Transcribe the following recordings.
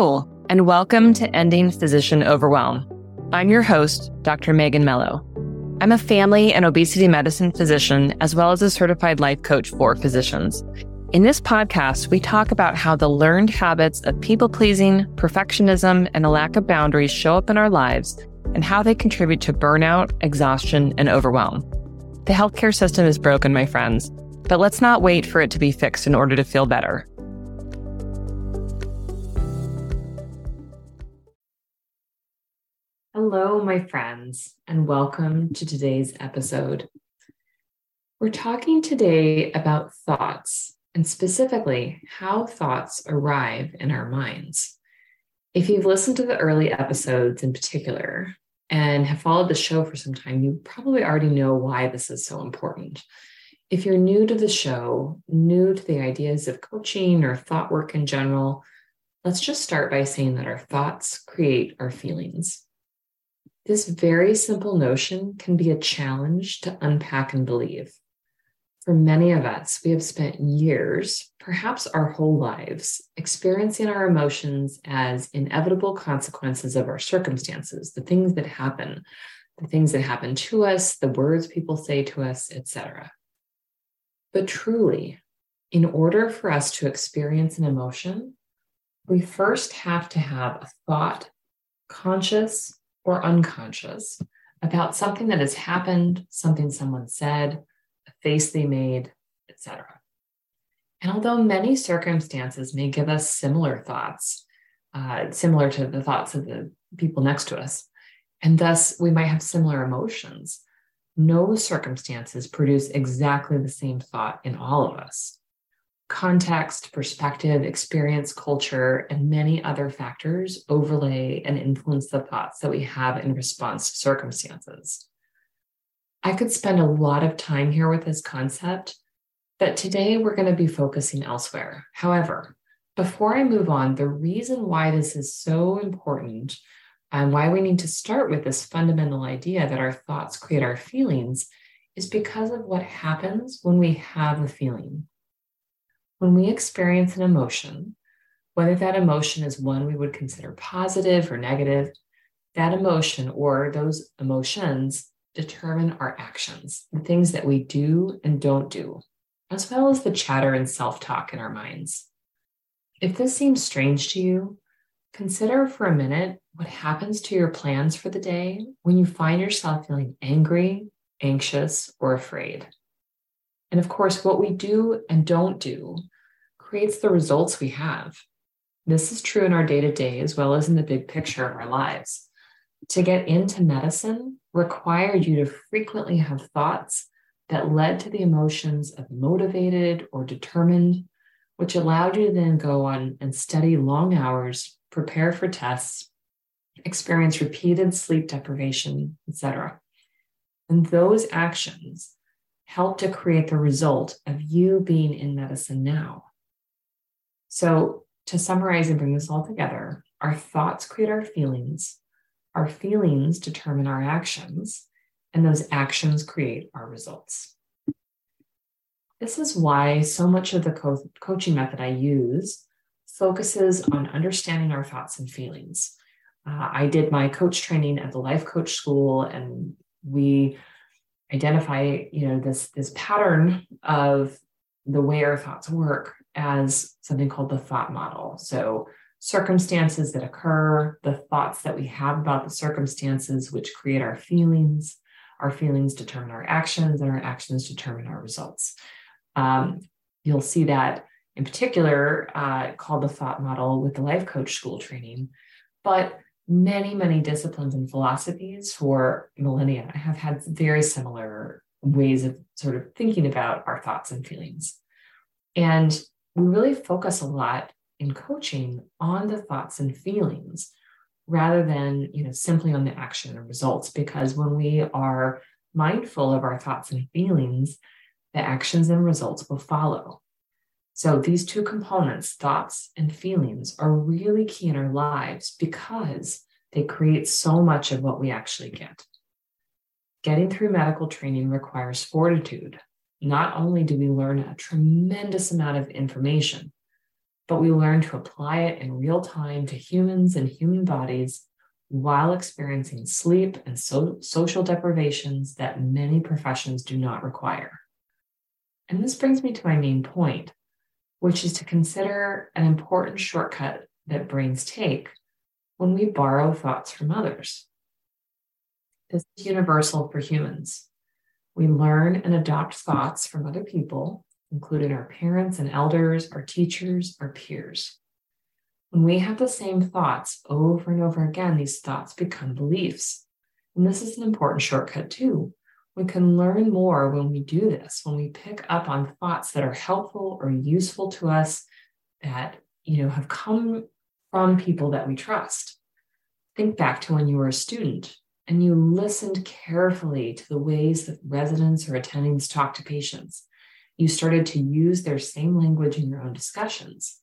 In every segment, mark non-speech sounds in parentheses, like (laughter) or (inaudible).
Hello, and welcome to Ending Physician Overwhelm. I'm your host, Dr. Megan Mello. I'm a family and obesity medicine physician, as well as a certified life coach for physicians. In this podcast, we talk about how the learned habits of people pleasing, perfectionism, and a lack of boundaries show up in our lives and how they contribute to burnout, exhaustion, and overwhelm. The healthcare system is broken, my friends, but let's not wait for it to be fixed in order to feel better. Hello, my friends, and welcome to today's episode. We're talking today about thoughts and specifically how thoughts arrive in our minds. If you've listened to the early episodes in particular and have followed the show for some time, you probably already know why this is so important. If you're new to the show, new to the ideas of coaching or thought work in general, let's just start by saying that our thoughts create our feelings. This very simple notion can be a challenge to unpack and believe. For many of us, we have spent years, perhaps our whole lives, experiencing our emotions as inevitable consequences of our circumstances, the things that happen, the things that happen to us, the words people say to us, etc. But truly, in order for us to experience an emotion, we first have to have a thought, conscious or unconscious about something that has happened, something someone said, a face they made, etc. And although many circumstances may give us similar thoughts, uh, similar to the thoughts of the people next to us, and thus we might have similar emotions, no circumstances produce exactly the same thought in all of us context, perspective, experience, culture, and many other factors overlay and influence the thoughts that we have in response to circumstances. I could spend a lot of time here with this concept, but today we're going to be focusing elsewhere. However, before I move on, the reason why this is so important and why we need to start with this fundamental idea that our thoughts create our feelings is because of what happens when we have a feeling when we experience an emotion, whether that emotion is one we would consider positive or negative, that emotion or those emotions determine our actions, the things that we do and don't do, as well as the chatter and self talk in our minds. If this seems strange to you, consider for a minute what happens to your plans for the day when you find yourself feeling angry, anxious, or afraid. And of course, what we do and don't do creates the results we have. This is true in our day to day as well as in the big picture of our lives. To get into medicine required you to frequently have thoughts that led to the emotions of motivated or determined, which allowed you to then go on and study long hours, prepare for tests, experience repeated sleep deprivation, etc. And those actions help to create the result of you being in medicine now. So, to summarize and bring this all together, our thoughts create our feelings, our feelings determine our actions, and those actions create our results. This is why so much of the co- coaching method I use focuses on understanding our thoughts and feelings. Uh, I did my coach training at the Life Coach School, and we identify, you know, this this pattern of the way our thoughts work as something called the thought model. So, circumstances that occur, the thoughts that we have about the circumstances, which create our feelings. Our feelings determine our actions, and our actions determine our results. Um, you'll see that in particular uh, called the thought model with the life coach school training. But many, many disciplines and philosophies for millennia have had very similar ways of sort of thinking about our thoughts and feelings. And we really focus a lot in coaching on the thoughts and feelings rather than you know simply on the action and results because when we are mindful of our thoughts and feelings the actions and results will follow so these two components thoughts and feelings are really key in our lives because they create so much of what we actually get. Getting through medical training requires fortitude. Not only do we learn a tremendous amount of information, but we learn to apply it in real time to humans and human bodies while experiencing sleep and so- social deprivations that many professions do not require. And this brings me to my main point, which is to consider an important shortcut that brains take when we borrow thoughts from others. This is universal for humans. We learn and adopt thoughts from other people, including our parents and elders, our teachers, our peers. When we have the same thoughts over and over again, these thoughts become beliefs. And this is an important shortcut too. We can learn more when we do this, when we pick up on thoughts that are helpful or useful to us that, you know, have come from people that we trust. Think back to when you were a student and you listened carefully to the ways that residents or attendings talk to patients. You started to use their same language in your own discussions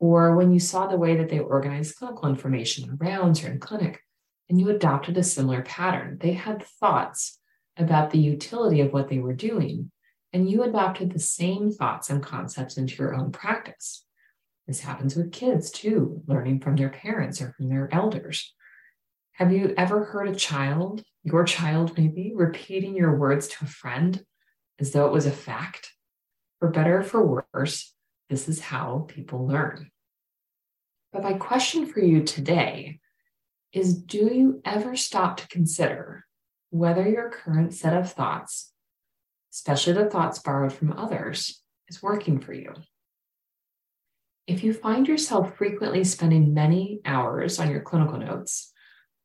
or when you saw the way that they organized clinical information rounds or in clinic, and you adopted a similar pattern. They had thoughts about the utility of what they were doing, and you adopted the same thoughts and concepts into your own practice. This happens with kids too, learning from their parents or from their elders. Have you ever heard a child, your child maybe, repeating your words to a friend as though it was a fact? For better or for worse, this is how people learn. But my question for you today is Do you ever stop to consider whether your current set of thoughts, especially the thoughts borrowed from others, is working for you? If you find yourself frequently spending many hours on your clinical notes,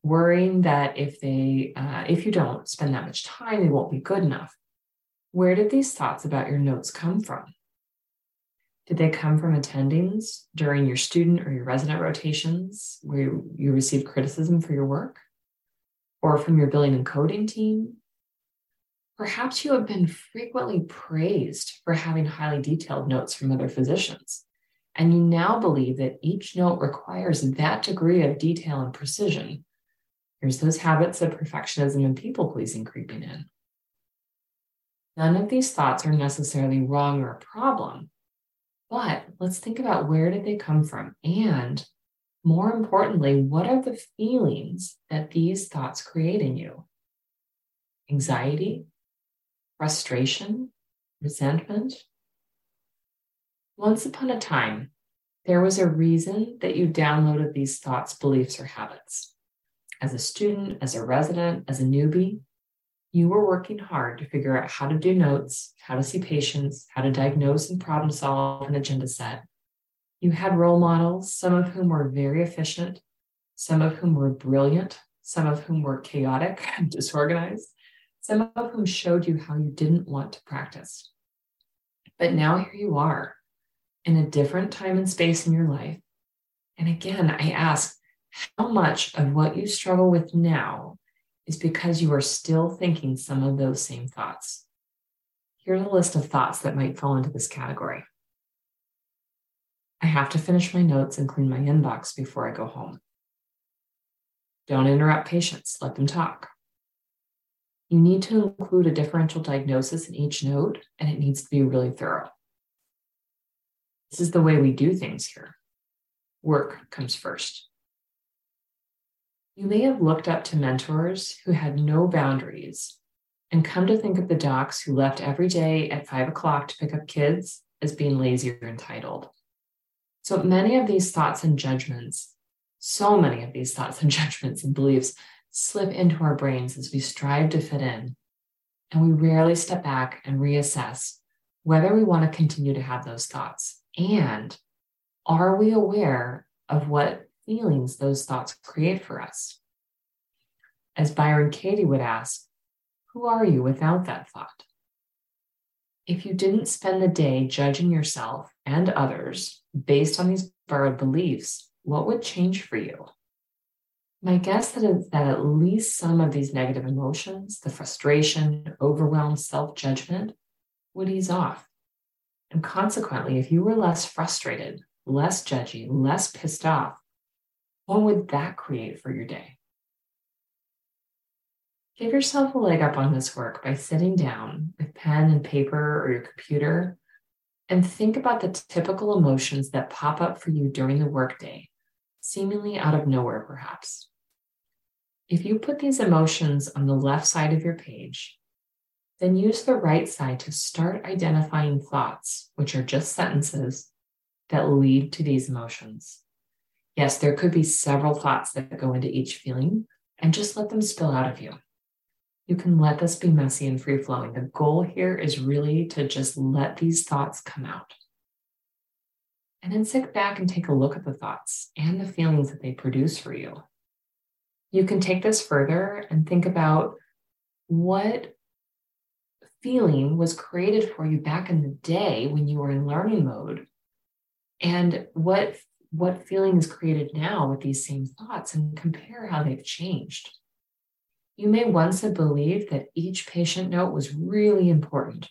worrying that if they uh, if you don't spend that much time they won't be good enough where did these thoughts about your notes come from did they come from attendings during your student or your resident rotations where you, received criticism for your work? Or from your billing and coding team? Perhaps you have been frequently praised for having highly detailed notes from other physicians, and you now believe that each note requires that degree of detail and precision. Here's those habits of perfectionism and people pleasing creeping in. None of these thoughts are necessarily wrong or a problem but let's think about where did they come from? And more importantly, what are the feelings that these thoughts create in you? Anxiety, frustration, resentment. Once upon a time, there was a reason that you downloaded these thoughts, beliefs, or habits. As a student, as a resident, as a newbie, you were working hard to figure out how to do notes, how to see patients, how to diagnose and problem solve an agenda set. You had role models, some of whom were very efficient, some of whom were brilliant, some of whom were chaotic (laughs) and disorganized, some of whom showed you how you didn't want to practice. But now here you are in a different time and space in your life. And again, I ask, how much of what you struggle with now is because you are still thinking some of those same thoughts. Here's a list of thoughts that might fall into this category. I have to finish my notes and clean my inbox before I go home. Don't interrupt patients, let them talk. You need to include a differential diagnosis in each note, and it needs to be really thorough. This is the way we do things here. Work comes first. You may have looked up to mentors who had no boundaries and come to think of the docs who left every day at five o'clock to pick up kids as being lazy or entitled. So many of these thoughts and judgments, so many of these thoughts and (laughs) judgments and beliefs slip into our brains as we strive to fit in. And we rarely step back and reassess whether we want to continue to have those thoughts. And are we aware of what feelings those thoughts create for us. As Byron Katie would ask, who are you without that thought? If you didn't spend the day judging yourself and others based on these borrowed beliefs, what would change for you? My guess is that at least some of these negative emotions, the frustration, overwhelm, self judgment, would ease off. And consequently, if you were less frustrated, less judgy, less pissed off, what would that create for your day? Give yourself a leg up on this work by sitting down with pen and paper or your computer and think about the typical emotions that pop up for you during the workday, seemingly out of nowhere, perhaps. If you put these emotions on the left side of your page, then use the right side to start identifying thoughts, which are just sentences that lead to these emotions. Yes, there could be several thoughts that go into each feeling, and just let them spill out of you. You can let this be messy and free flowing. The goal here is really to just let these thoughts come out. And then sit back and take a look at the thoughts and the feelings that they produce for you. You can take this further and think about what feeling was created for you back in the day when you were in learning mode and what what feeling is created now with these same thoughts and compare how they've changed you may once have believed that each patient note was really important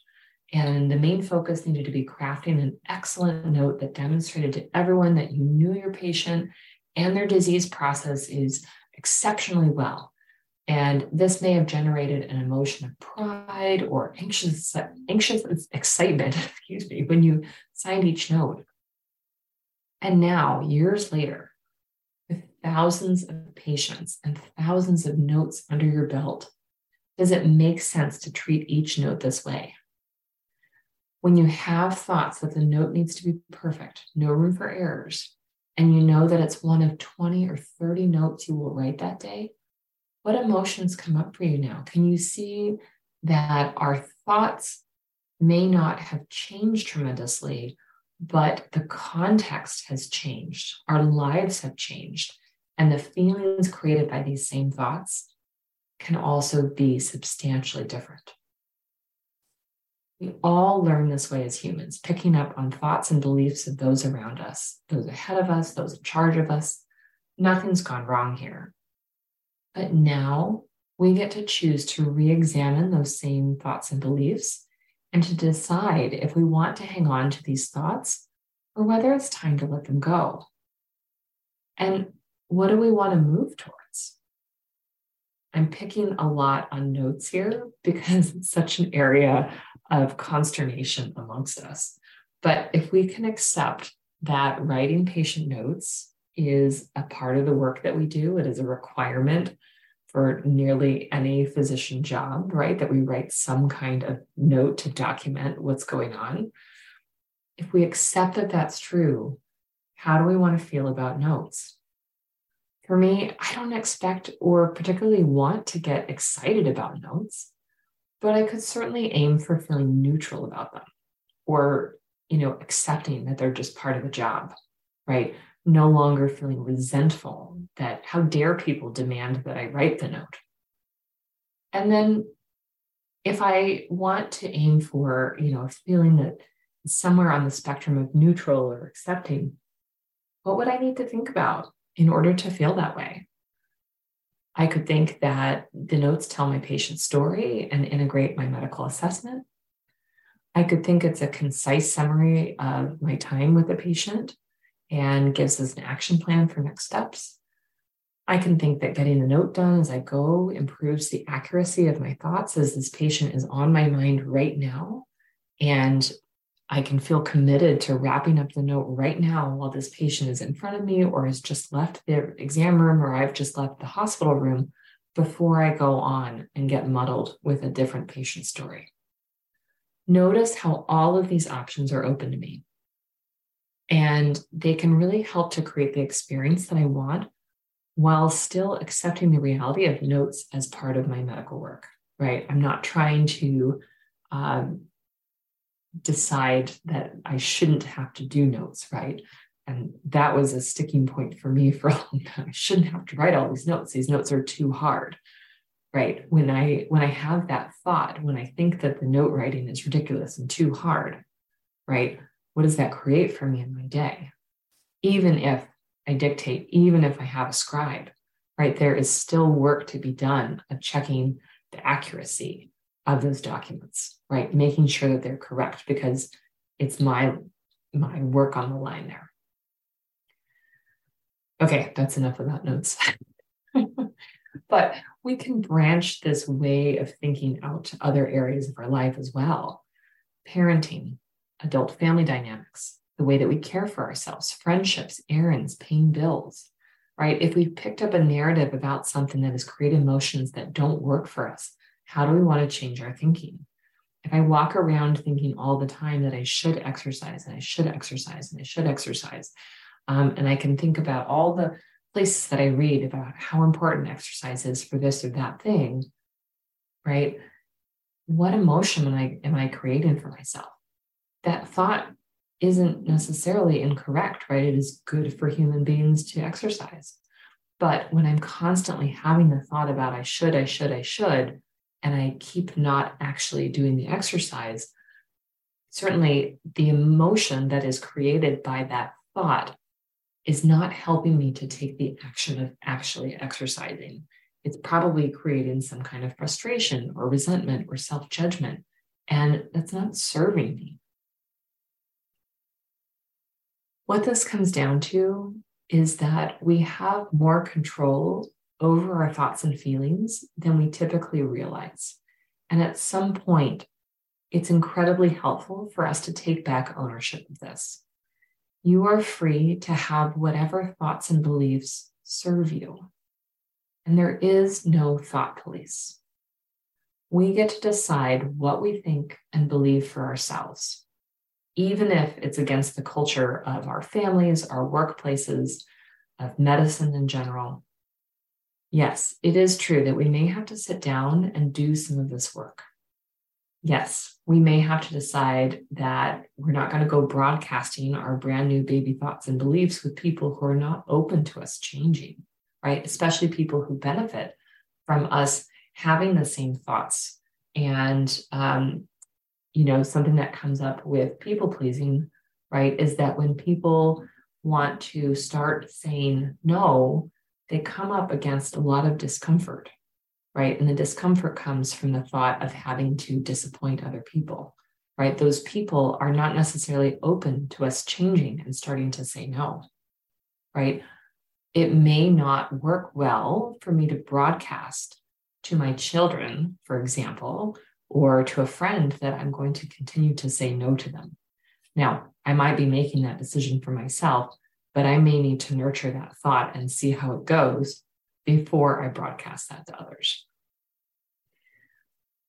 and the main focus needed to be crafting an excellent note that demonstrated to everyone that you knew your patient and their disease process is exceptionally well and this may have generated an emotion of pride or anxious, anxious excitement, (laughs) excuse me, when you signed each note. And now, years later, thousands of patients and thousands of notes under your belt, does it make sense to treat each note this way? When you have thoughts that the note needs to be perfect, no room for errors, and you know that it's one of 20 or 30 notes you will write that day, what emotions come up for you now? Can you see that our thoughts may not have changed tremendously, but the context has changed? Our lives have changed. And the feelings created by these same thoughts can also be substantially different. We all learn this way as humans, picking up on thoughts and beliefs of those around us, those ahead of us, those in charge of us. Nothing's gone wrong here. But now we get to choose to re examine those same thoughts and beliefs and to decide if we want to hang on to these thoughts or whether it's time to let them go. And what do we want to move towards? I'm picking a lot on notes here because it's such an area of consternation amongst us. But if we can accept that writing patient notes is a part of the work that we do. It is a requirement for nearly any physician job, right? That we write some kind of note to document what's going on. If we accept that that's true, how do we want to feel about notes? For me, I don't expect or particularly want to get excited about notes, but I could certainly aim for feeling neutral about them or, you know, accepting that they're just part of the job, right? no longer feeling resentful that how dare people demand that I write the note. And then if I want to aim for, you know, a feeling that somewhere on the spectrum of neutral or accepting, what would I need to think about in order to feel that way? I could think that the notes tell my patient's story and integrate my medical assessment. I could think it's a concise summary of my time with the patient and gives us an action plan for next steps. I can think that getting the note done as I go improves the accuracy of my thoughts as this patient is on my mind right now. And I can feel committed to wrapping up the note right now while this patient is in front of me or has just left the exam room or I've just left the hospital room before I go on and get muddled with a different patient story. Notice how all of these options are open to me. And they can really help to create the experience that I want while still accepting the reality of notes as part of my medical work, right? I'm not trying to um, decide that I shouldn't have to do notes, right? And that was a sticking point for me for (laughs) a long time. I shouldn't have to write all these notes. These notes are too hard right when i when i have that thought when i think that the note writing is ridiculous and too hard right what does that create for me in my day? Even if I dictate, even if I have a scribe, right? There is still work to be done of checking the accuracy of those documents, right? Making sure that they're correct because it's my my work on the line there. Okay, that's enough about notes. (laughs) but we can branch this way of thinking out to other areas of our life as well. Parenting, adult family dynamics, the way that we care for ourselves, friendships, errands, paying bills, right? If we've picked up a narrative about something that has created emotions that don't work for us, how do we want to change our thinking? If I walk around thinking all the time that I should exercise and I should exercise and I should exercise, um, and I can think about all the places that I read about how important exercise is for this or that thing, right? What emotion am I am I creating for myself? That thought isn't necessarily incorrect, right? It is good for human beings to exercise. But when I'm constantly having the thought about I should, I should, I should, and I keep not actually doing the exercise, certainly the emotion that is created by that thought is not helping me to take the action of actually exercising. It's probably creating some kind of frustration or resentment or self judgment. And that's not serving me. What this comes down to is that we have more control over our thoughts and feelings than we typically realize. And at some point, it's incredibly helpful for us to take back ownership of this. You are free to have whatever thoughts and beliefs serve you. And there is no thought police. We get to decide what we think and believe for ourselves, even if it's against the culture of our families, our workplaces, of medicine in general. Yes, it is true that we may have to sit down and do some of this work yes, we may have to decide that we're not going to go broadcasting our brand new baby thoughts and beliefs with people who are not open to us changing, right? Especially people who benefit from us having the same thoughts. And, um, you know, something that comes up with people pleasing, right, is that when people want to start saying no, they come up against a lot of discomfort right? And the discomfort comes from the thought of having to disappoint other people, right? Those people are not necessarily open to us changing and starting to say no, right? It may not work well for me to broadcast to my children, for example, or to a friend that I'm going to continue to say no to them. Now, I might be making that decision for myself, but I may need to nurture that thought and see how it goes before I broadcast that to others.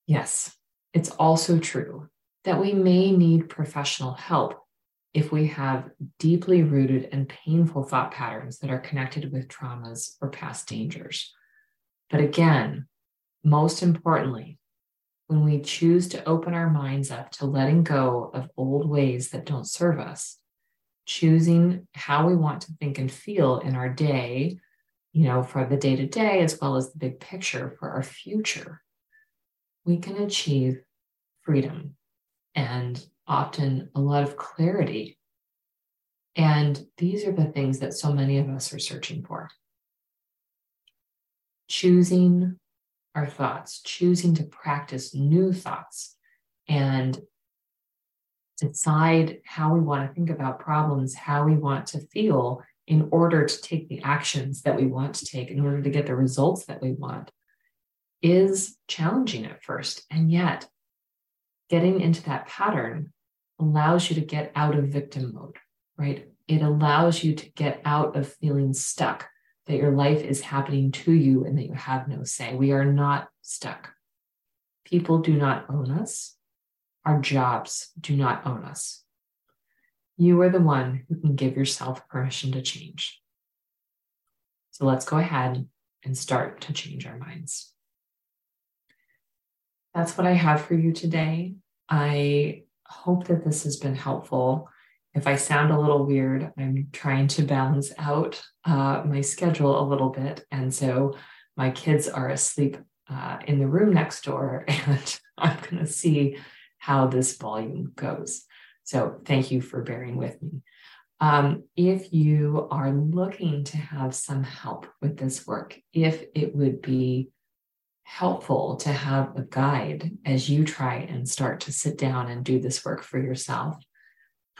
Yes, it's also true that we may need professional help if we have deeply rooted and painful thought patterns that are connected with traumas or past dangers. But again, most importantly, when we choose to open our minds up to letting go of old ways that don't serve us, choosing how we want to think and feel in our day you know, for the day to day as well as the big picture for our future, we can achieve freedom and often a lot of clarity. And these are the things that so many of us are searching for. Choosing our thoughts, choosing to practice new thoughts, and decide how we want to think about problems, how we want to feel, in order to take the actions that we want to take, in order to get the results that we want, is challenging at first. And yet, getting into that pattern allows you to get out of victim mode, right? It allows you to get out of feeling stuck, that your life is happening to you and that you have no say. We are not stuck. People do not own us. Our jobs do not own us. You are the one who can give yourself permission to change. So let's go ahead and start to change our minds. That's what I have for you today. I hope that this has been helpful. If I sound a little weird, I'm trying to balance out uh, my schedule a little bit. And so my kids are asleep uh, in the room next door, (laughs) and I'm going to see how this volume goes. So thank you for bearing with me. Um, if you are looking to have some help with this work, if it would be helpful to have a guide as you try and start to sit down and do this work for yourself,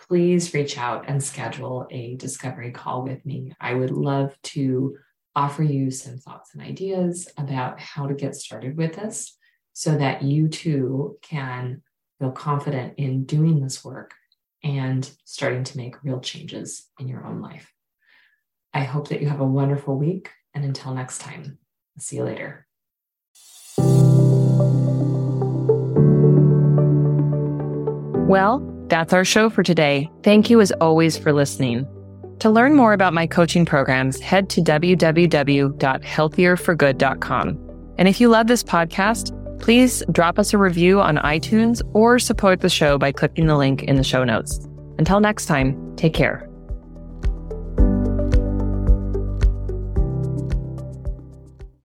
please reach out and schedule a discovery call with me. I would love to offer you some thoughts and ideas about how to get started with this so that you too can feel confident in doing this work and starting to make real changes in your own life. I hope that you have a wonderful week. And until next time, see you later. Well, that's our show for today. Thank you as always for listening. To learn more about my coaching programs, head to www.healthierforgood.com. And if you love this podcast, please drop us a review on iTunes or support the show by clicking the link in the show notes. Until next time, take care.